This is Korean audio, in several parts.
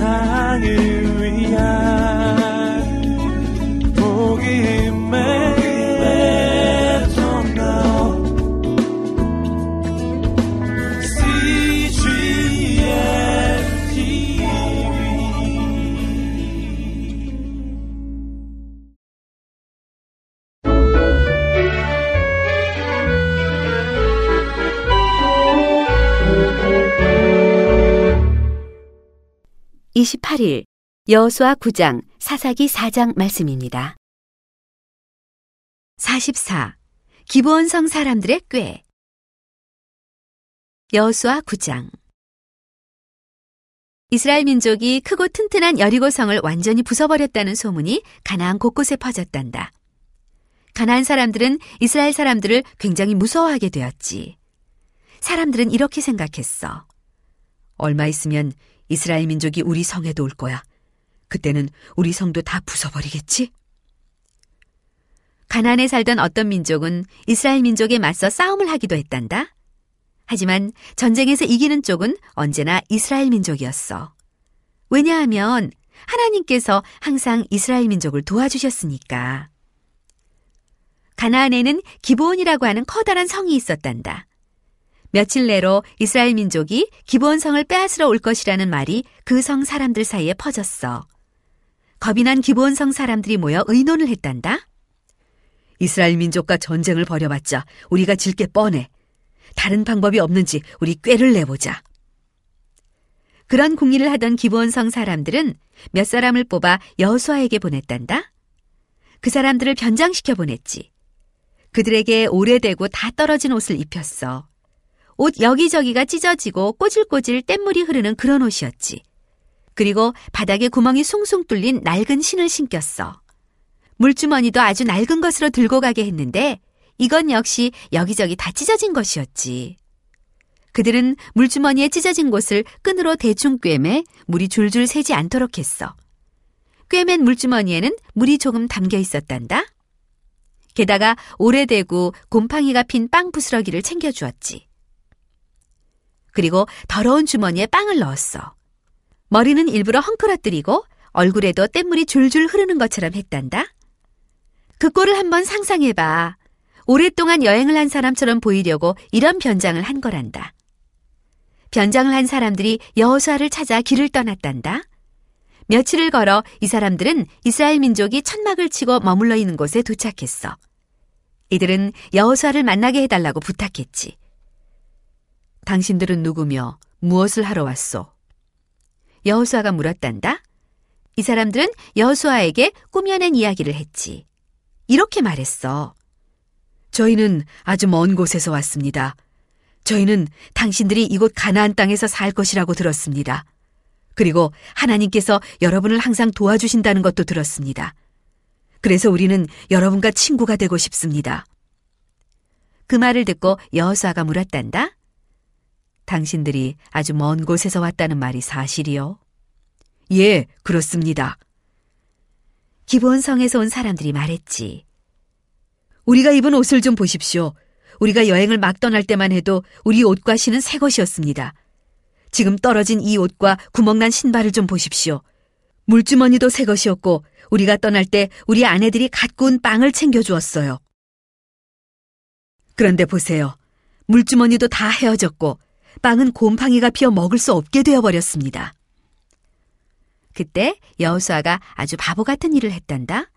세상을 28일 여수와 9장 사사기 4장 말씀입니다. 44. 기브온성 사람들의 꾀 여수와 9장 이스라엘 민족이 크고 튼튼한 여리고성을 완전히 부숴버렸다는 소문이 가나안 곳곳에 퍼졌단다. 가나안 사람들은 이스라엘 사람들을 굉장히 무서워하게 되었지. 사람들은 이렇게 생각했어. 얼마 있으면 이스라엘 민족이 우리 성에도 올 거야. 그때는 우리 성도 다 부숴버리겠지? 가난에 살던 어떤 민족은 이스라엘 민족에 맞서 싸움을 하기도 했단다. 하지만 전쟁에서 이기는 쪽은 언제나 이스라엘 민족이었어. 왜냐하면 하나님께서 항상 이스라엘 민족을 도와주셨으니까. 가나안에는 기브온이라고 하는 커다란 성이 있었단다. 며칠 내로 이스라엘 민족이 기브온성을 빼앗으러 올 것이라는 말이 그 성 사람들 사이에 퍼졌어. 겁이 난 기브온성 사람들이 모여 의논을 했단다. 이스라엘 민족과 전쟁을 벌여봤자 우리가 질 게 뻔해. 다른 방법이 없는지 우리 꾀를 내보자. 그런 궁리를 하던 기브온성 사람들은 몇 사람을 뽑아 여수아에게 보냈단다. 그 사람들을 변장시켜 보냈지. 그들에게 오래되고 다 떨어진 옷을 입혔어. 옷 여기저기가 찢어지고 꼬질꼬질 뗏물이 흐르는 그런 옷이었지. 그리고 바닥에 구멍이 숭숭 뚫린 낡은 신을 신겼어. 물주머니도 아주 낡은 것으로 들고 가게 했는데 이건 역시 여기저기 다 찢어진 것이었지. 그들은 물주머니에 찢어진 곳을 끈으로 대충 꿰매 물이 줄줄 새지 않도록 했어. 꿰맨 물주머니에는 물이 조금 담겨 있었단다. 게다가 오래되고 곰팡이가 핀 빵 부스러기를 챙겨주었지. 그리고 더러운 주머니에 빵을 넣었어. 머리는 일부러 헝클어뜨리고 얼굴에도 뗏물이 줄줄 흐르는 것처럼 했단다. 그 꼴을 한번 상상해봐. 오랫동안 여행을 한 사람처럼 보이려고 이런 변장을 한 거란다. 변장을 한 사람들이 여호수아를 찾아 길을 떠났단다. 며칠을 걸어 이 사람들은 이스라엘 민족이 천막을 치고 머물러 있는 곳에 도착했어. 이들은 여호수아를 만나게 해달라고 부탁했지. 당신들은 누구며 무엇을 하러 왔소? 여호수아가 물었단다. 이 사람들은 여호수아에게 꾸며낸 이야기를 했지. 이렇게 말했어. 저희는 아주 먼 곳에서 왔습니다. 저희는 당신들이 이곳 가나안 땅에서 살 것이라고 들었습니다. 그리고 하나님께서 여러분을 항상 도와주신다는 것도 들었습니다. 그래서 우리는 여러분과 친구가 되고 싶습니다. 그 말을 듣고 여호수아가 물었단다. 당신들이 아주 먼 곳에서 왔다는 말이 사실이요? 예, 그렇습니다. 기본성에서 온 사람들이 말했지. 우리가 입은 옷을 좀 보십시오. 우리가 여행을 막 떠날 때만 해도 우리 옷과 신은 새 것이었습니다. 지금 떨어진 이 옷과 구멍난 신발을 좀 보십시오. 물주머니도 새 것이었고 우리가 떠날 때 우리 아내들이 갓 구운 빵을 챙겨주었어요. 그런데 보세요. 물주머니도 다 헤어졌고 빵은 곰팡이가 피어 먹을 수 없게 되어버렸습니다. 그때 여호수아가 아주 바보 같은 일을 했단다.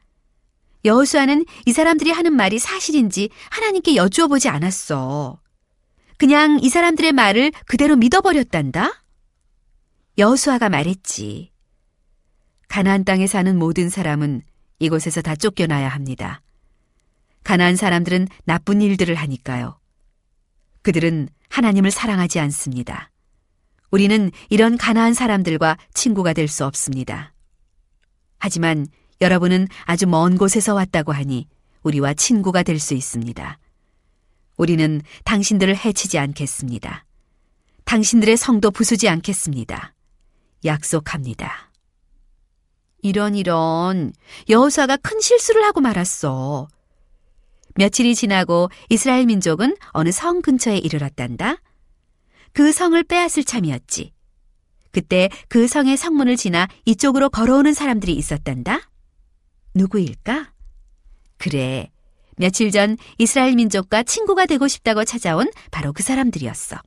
여호수아는 이 사람들이 하는 말이 사실인지 하나님께 여쭈어 보지 않았어. 그냥 이 사람들의 말을 그대로 믿어버렸단다. 여호수아가 말했지. 가나안 땅에 사는 모든 사람은 이곳에서 다 쫓겨나야 합니다. 가나안 사람들은 나쁜 일들을 하니까요. 그들은 하나님을 사랑하지 않습니다. 우리는 이런 가나안 사람들과 친구가 될 수 없습니다. 하지만 여러분은 아주 먼 곳에서 왔다고 하니 우리와 친구가 될 수 있습니다. 우리는 당신들을 해치지 않겠습니다. 당신들의 성도 부수지 않겠습니다. 약속합니다. 이런 이런 여호수아가 큰 실수를 하고 말았어. 며칠이 지나고 이스라엘 민족은 어느 성 근처에 이르렀단다. 그 성을 빼앗을 참이었지. 그때 그 성의 성문을 지나 이쪽으로 걸어오는 사람들이 있었단다. 누구일까? 그래. 며칠 전 이스라엘 민족과 친구가 되고 싶다고 찾아온 바로 그 사람들이었어.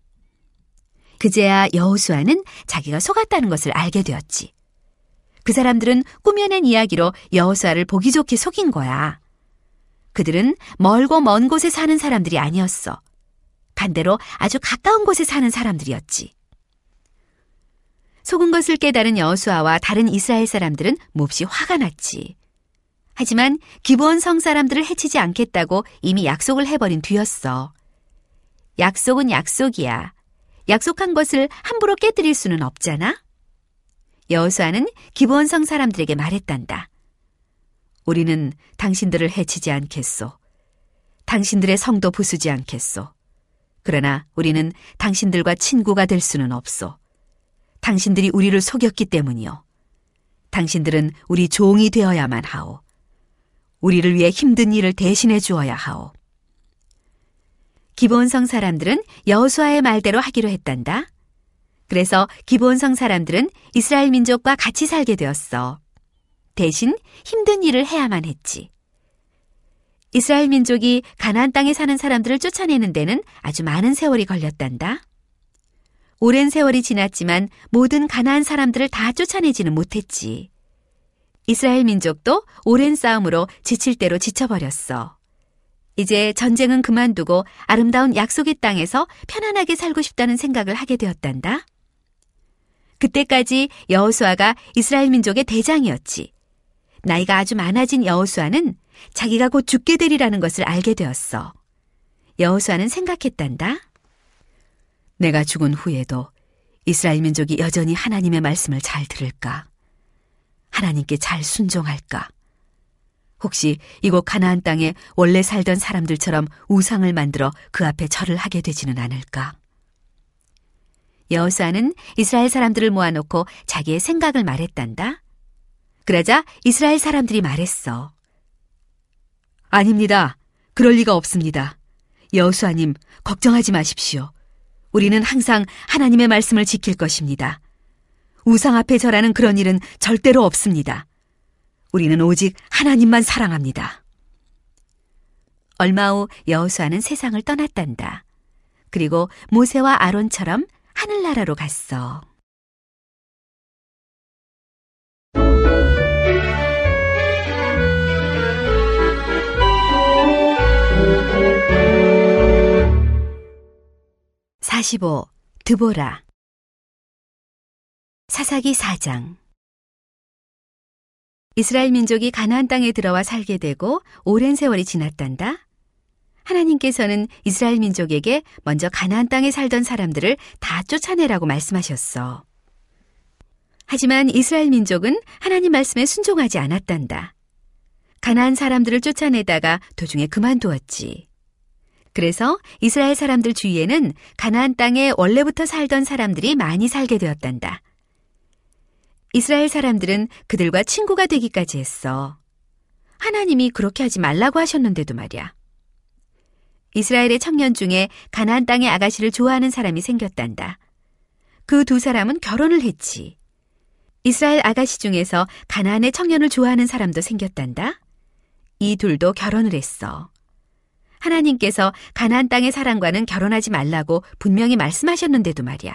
그제야 여호수아는 자기가 속았다는 것을 알게 되었지. 그 사람들은 꾸며낸 이야기로 여호수아를 보기 좋게 속인 거야. 그들은 멀고 먼 곳에 사는 사람들이 아니었어. 반대로 아주 가까운 곳에 사는 사람들이었지. 속은 것을 깨달은 여호수아와 다른 이스라엘 사람들은 몹시 화가 났지. 하지만 기본 성 사람들을 해치지 않겠다고 이미 약속을 해버린 뒤였어. 약속은 약속이야. 약속한 것을 함부로 깨뜨릴 수는 없잖아. 여호수아는 기본 성 사람들에게 말했단다. 우리는 당신들을 해치지 않겠소. 당신들의 성도 부수지 않겠소. 그러나 우리는 당신들과 친구가 될 수는 없소. 당신들이 우리를 속였기 때문이요. 당신들은 우리 종이 되어야만 하오. 우리를 위해 힘든 일을 대신해 주어야 하오. 기본성 사람들은 여호수아의 말대로 하기로 했단다. 그래서 기본성 사람들은 이스라엘 민족과 같이 살게 되었어. 대신 힘든 일을 해야만 했지. 이스라엘 민족이 가나안 땅에 사는 사람들을 쫓아내는 데는 아주 많은 세월이 걸렸단다. 오랜 세월이 지났지만 모든 가나안 사람들을 다 쫓아내지는 못했지. 이스라엘 민족도 오랜 싸움으로 지칠 대로 지쳐버렸어. 이제 전쟁은 그만두고 아름다운 약속의 땅에서 편안하게 살고 싶다는 생각을 하게 되었단다. 그때까지 여호수아가 이스라엘 민족의 대장이었지. 나이가 아주 많아진 여호수아는 자기가 곧 죽게 되리라는 것을 알게 되었어. 여호수아는 생각했단다. 내가 죽은 후에도 이스라엘 민족이 여전히 하나님의 말씀을 잘 들을까? 하나님께 잘 순종할까? 혹시 이곳 가나안 땅에 원래 살던 사람들처럼 우상을 만들어 그 앞에 절을 하게 되지는 않을까? 여호수아는 이스라엘 사람들을 모아놓고 자기의 생각을 말했단다. 그러자 이스라엘 사람들이 말했어. 아닙니다. 그럴 리가 없습니다. 여호수아님, 걱정하지 마십시오. 우리는 항상 하나님의 말씀을 지킬 것입니다. 우상 앞에 절하는 그런 일은 절대로 없습니다. 우리는 오직 하나님만 사랑합니다. 얼마 후 여호수아는 세상을 떠났단다. 그리고 모세와 아론처럼 하늘나라로 갔어. 사십오 드보라 사사기 4장 이스라엘 민족이 가나안 땅에 들어와 살게 되고 오랜 세월이 지났단다. 하나님께서는 이스라엘 민족에게 먼저 가나안 땅에 살던 사람들을 다 쫓아내라고 말씀하셨어. 하지만 이스라엘 민족은 하나님 말씀에 순종하지 않았단다. 가나안 사람들을 쫓아내다가 도중에 그만두었지. 그래서 이스라엘 사람들 주위에는 가나안 땅에 원래부터 살던 사람들이 많이 살게 되었단다. 이스라엘 사람들은 그들과 친구가 되기까지 했어. 하나님이 그렇게 하지 말라고 하셨는데도 말이야. 이스라엘의 청년 중에 가나안 땅의 아가씨를 좋아하는 사람이 생겼단다. 그 두 사람은 결혼을 했지. 이스라엘 아가씨 중에서 가나안의 청년을 좋아하는 사람도 생겼단다. 이 둘도 결혼을 했어. 하나님께서 가나안 땅의 사람과는 결혼하지 말라고 분명히 말씀하셨는데도 말이야.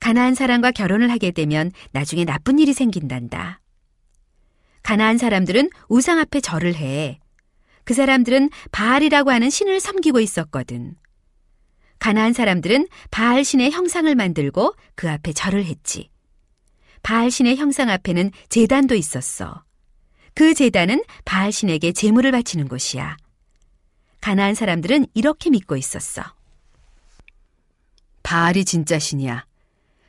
가나안 사람과 결혼을 하게 되면 나중에 나쁜 일이 생긴단다. 가나안 사람들은 우상 앞에 절을 해. 그 사람들은 바알이라고 하는 신을 섬기고 있었거든. 가나안 사람들은 바알 신의 형상을 만들고 그 앞에 절을 했지. 바알 신의 형상 앞에는 재단도 있었어. 그 재단은 바알 신에게 제물을 바치는 곳이야. 가나안 사람들은 이렇게 믿고 있었어. 바알이 진짜 신이야.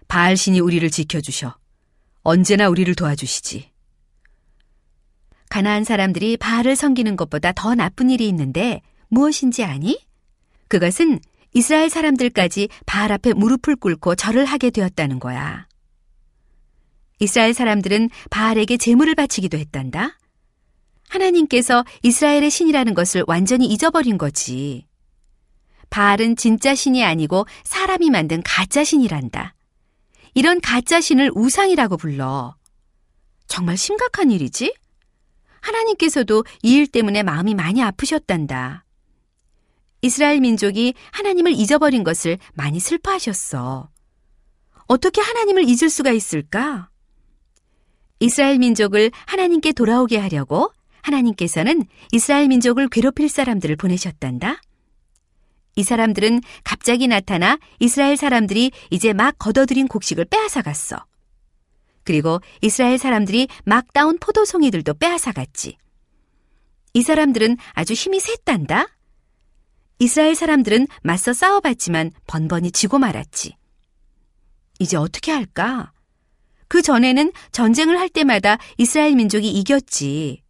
바알 신이 우리를 지켜주셔. 언제나 우리를 도와주시지. 가나안 사람들이 바알을 섬기는 것보다 더 나쁜 일이 있는데 무엇인지 아니? 그것은 이스라엘 사람들까지 바알 앞에 무릎을 꿇고 절을 하게 되었다는 거야. 이스라엘 사람들은 바알에게 제물을 바치기도 했단다. 하나님께서 이스라엘의 신이라는 것을 완전히 잊어버린 거지. 바알은 진짜 신이 아니고 사람이 만든 가짜 신이란다. 이런 가짜 신을 우상이라고 불러. 정말 심각한 일이지? 하나님께서도 이 일 때문에 마음이 많이 아프셨단다. 이스라엘 민족이 하나님을 잊어버린 것을 많이 슬퍼하셨어. 어떻게 하나님을 잊을 수가 있을까? 이스라엘 민족을 하나님께 돌아오게 하려고 하나님께서는 이스라엘 민족을 괴롭힐 사람들을 보내셨단다. 이 사람들은 갑자기 나타나 이스라엘 사람들이 이제 막 걷어들인 곡식을 빼앗아 갔어. 그리고 이스라엘 사람들이 막 따온 포도송이들도 빼앗아 갔지. 이 사람들은 아주 힘이 셌단다. 이스라엘 사람들은 맞서 싸워봤지만 번번이 지고 말았지. 이제 어떻게 할까? 그 전에는 전쟁을 할 때마다 이스라엘 민족이 이겼지.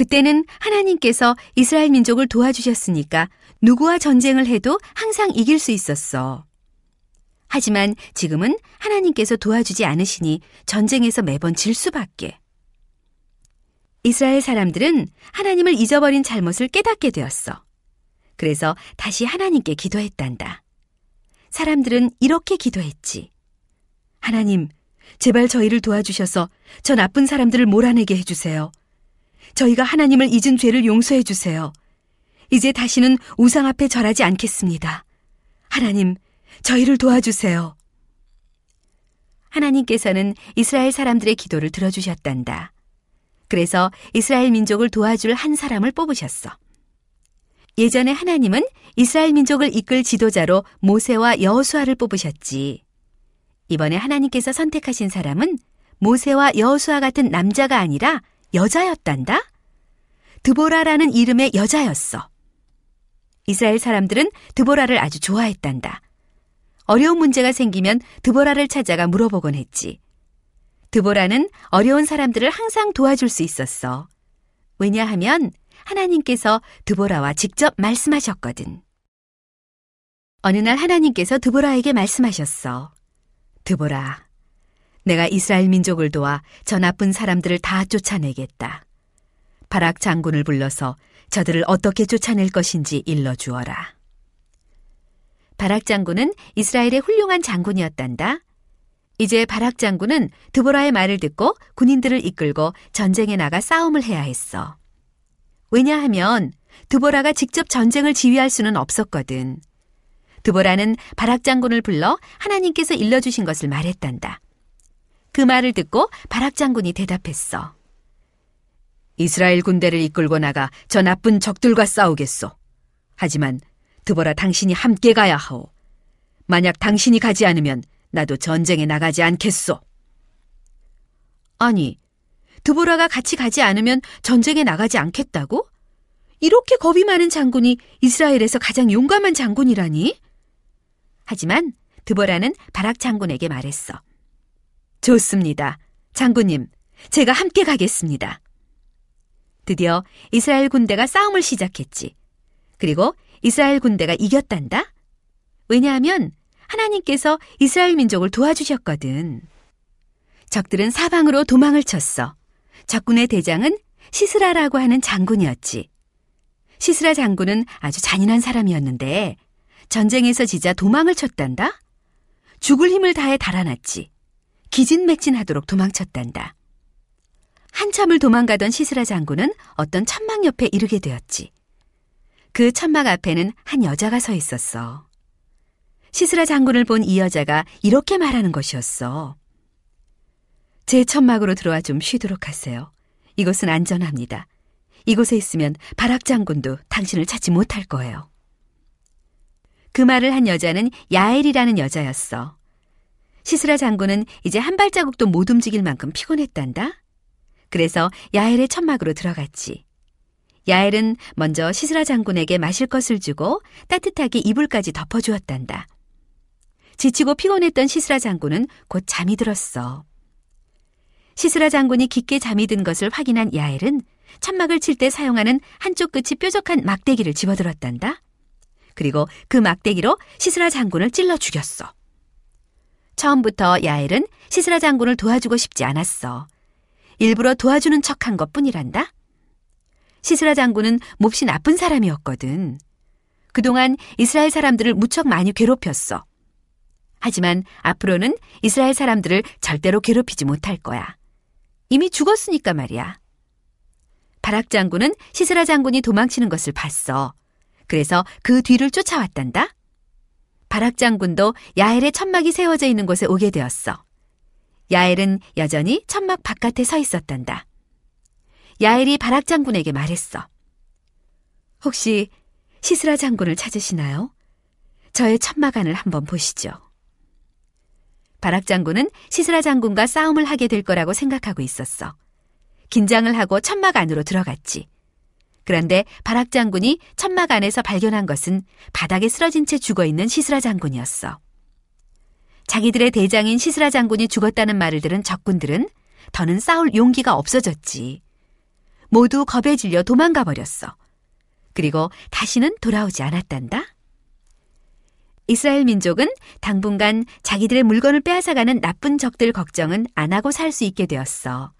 그때는 하나님께서 이스라엘 민족을 도와주셨으니까 누구와 전쟁을 해도 항상 이길 수 있었어. 하지만 지금은 하나님께서 도와주지 않으시니 전쟁에서 매번 질 수밖에. 이스라엘 사람들은 하나님을 잊어버린 잘못을 깨닫게 되었어. 그래서 다시 하나님께 기도했단다. 사람들은 이렇게 기도했지. 하나님, 제발 저희를 도와주셔서 저 나쁜 사람들을 몰아내게 해주세요. 저희가 하나님을 잊은 죄를 용서해 주세요. 이제 다시는 우상 앞에 절하지 않겠습니다. 하나님, 저희를 도와주세요. 하나님께서는 이스라엘 사람들의 기도를 들어주셨단다. 그래서 이스라엘 민족을 도와줄 한 사람을 뽑으셨어. 예전에 하나님은 이스라엘 민족을 이끌 지도자로 모세와 여호수아를 뽑으셨지. 이번에 하나님께서 선택하신 사람은 모세와 여호수아 같은 남자가 아니라 여자였단다? 드보라라는 이름의 여자였어. 이스라엘 사람들은 드보라를 아주 좋아했단다. 어려운 문제가 생기면 드보라를 찾아가 물어보곤 했지. 드보라는 어려운 사람들을 항상 도와줄 수 있었어. 왜냐하면 하나님께서 드보라와 직접 말씀하셨거든. 어느 날 하나님께서 드보라에게 말씀하셨어. 드보라, 내가 이스라엘 민족을 도와 저 나쁜 사람들을 다 쫓아내겠다. 바락 장군을 불러서 저들을 어떻게 쫓아낼 것인지 일러주어라. 바락 장군은 이스라엘의 훌륭한 장군이었단다. 이제 바락 장군은 드보라의 말을 듣고 군인들을 이끌고 전쟁에 나가 싸움을 해야 했어. 왜냐하면 드보라가 직접 전쟁을 지휘할 수는 없었거든. 드보라는 바락 장군을 불러 하나님께서 일러주신 것을 말했단다. 그 말을 듣고 바락 장군이 대답했어. 이스라엘 군대를 이끌고 나가 저 나쁜 적들과 싸우겠소. 하지만 드보라 당신이 함께 가야 하오. 만약 당신이 가지 않으면 나도 전쟁에 나가지 않겠소. 아니, 드보라가 같이 가지 않으면 전쟁에 나가지 않겠다고? 이렇게 겁이 많은 장군이 이스라엘에서 가장 용감한 장군이라니? 하지만 드보라는 바락 장군에게 말했어. 좋습니다. 장군님, 제가 함께 가겠습니다. 드디어 이스라엘 군대가 싸움을 시작했지. 그리고 이스라엘 군대가 이겼단다? 왜냐하면 하나님께서 이스라엘 민족을 도와주셨거든. 적들은 사방으로 도망을 쳤어. 적군의 대장은 시스라라고 하는 장군이었지. 시스라 장군은 아주 잔인한 사람이었는데 전쟁에서 지자 도망을 쳤단다? 죽을 힘을 다해 달아났지. 기진맥진하도록 도망쳤단다. 한참을 도망가던 시스라 장군은 어떤 천막 옆에 이르게 되었지. 그 천막 앞에는 한 여자가 서 있었어. 시스라 장군을 본 이 여자가 이렇게 말하는 것이었어. 제 천막으로 들어와 좀 쉬도록 하세요. 이곳은 안전합니다. 이곳에 있으면 바락 장군도 당신을 찾지 못할 거예요. 그 말을 한 여자는 야엘이라는 여자였어. 시스라 장군은 이제 한 발자국도 못 움직일 만큼 피곤했단다. 그래서 야엘의 천막으로 들어갔지. 야엘은 먼저 시스라 장군에게 마실 것을 주고 따뜻하게 이불까지 덮어주었단다. 지치고 피곤했던 시스라 장군은 곧 잠이 들었어. 시스라 장군이 깊게 잠이 든 것을 확인한 야엘은 천막을 칠 때 사용하는 한쪽 끝이 뾰족한 막대기를 집어들었단다. 그리고 그 막대기로 시스라 장군을 찔러 죽였어. 처음부터 야엘은 시스라 장군을 도와주고 싶지 않았어. 일부러 도와주는 척한 것 뿐이란다. 시스라 장군은 몹시 나쁜 사람이었거든. 그동안 이스라엘 사람들을 무척 많이 괴롭혔어. 하지만 앞으로는 이스라엘 사람들을 절대로 괴롭히지 못할 거야. 이미 죽었으니까 말이야. 바락 장군은 시스라 장군이 도망치는 것을 봤어. 그래서 그 뒤를 쫓아왔단다. 바락 장군도 야엘의 천막이 세워져 있는 곳에 오게 되었어. 야엘은 여전히 천막 바깥에 서 있었단다. 야엘이 바락 장군에게 말했어. 혹시 시스라 장군을 찾으시나요? 저의 천막 안을 한번 보시죠. 바락 장군은 시스라 장군과 싸움을 하게 될 거라고 생각하고 있었어. 긴장을 하고 천막 안으로 들어갔지. 그런데 바락 장군이 천막 안에서 발견한 것은 바닥에 쓰러진 채 죽어 있는 시스라 장군이었어. 자기들의 대장인 시스라 장군이 죽었다는 말을 들은 적군들은 더는 싸울 용기가 없어졌지. 모두 겁에 질려 도망가 버렸어. 그리고 다시는 돌아오지 않았단다. 이스라엘 민족은 당분간 자기들의 물건을 빼앗아가는 나쁜 적들 걱정은 안 하고 살 수 있게 되었어.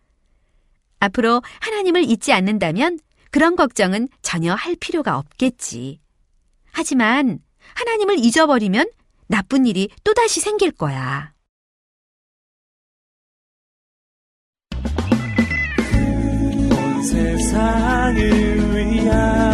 앞으로 하나님을 잊지 않는다면 그런 걱정은 전혀 할 필요가 없겠지. 하지만 하나님을 잊어버리면 나쁜 일이 또다시 생길 거야. 세상을 위한